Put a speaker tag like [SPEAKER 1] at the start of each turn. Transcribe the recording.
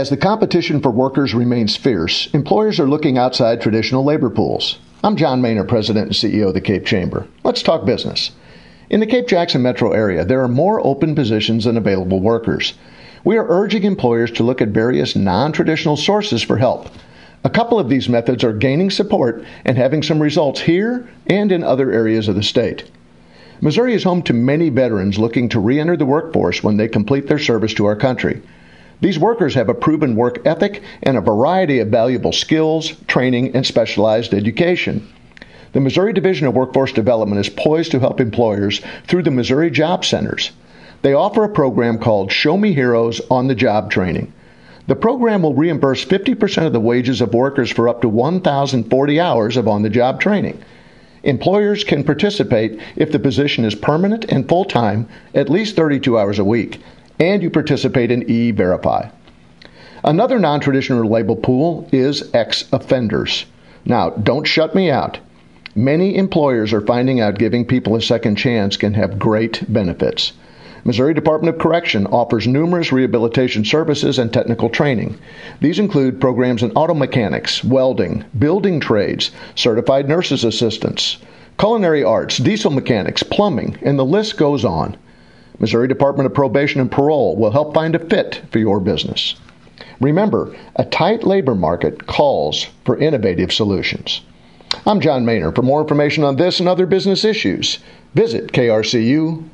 [SPEAKER 1] As the competition for workers remains fierce, employers are looking outside traditional labor pools. I'm John Mehner, President and CEO of the Cape Chamber. Let's talk business. In the Cape Jackson metro area, there are more open positions than available workers. We are urging employers to look at various non traditional sources for help. A couple of these methods are gaining support and having some results here and in other areas of the state. Missouri is home to many veterans looking to re enter the workforce when they complete their service to our country. These workers have a proven work ethic and a variety of valuable skills, training, and specialized education. The Missouri Division of Workforce Development is poised to help employers through the Missouri Job Centers. They offer a program called Show Me Heroes on the Job Training. The program will reimburse 50% of the wages of workers for up to 1,040 hours of on the job training. Employers can participate if the position is permanent and full time, at least 32 hours a week and you participate in E Verify. Another non traditional label pool is ex offenders. Now, don't shut me out. Many employers are finding out giving people a second chance can have great benefits. Missouri Department of Correction offers numerous rehabilitation services and technical training. These include programs in auto mechanics, welding, building trades, certified nurses assistants, culinary arts, diesel mechanics, plumbing, and the list goes on. Missouri Department of Probation and Parole will help find a fit for your business. Remember, a tight labor market calls for innovative solutions. I'm John Mehner. For more information on this and other business issues, visit krcu.org.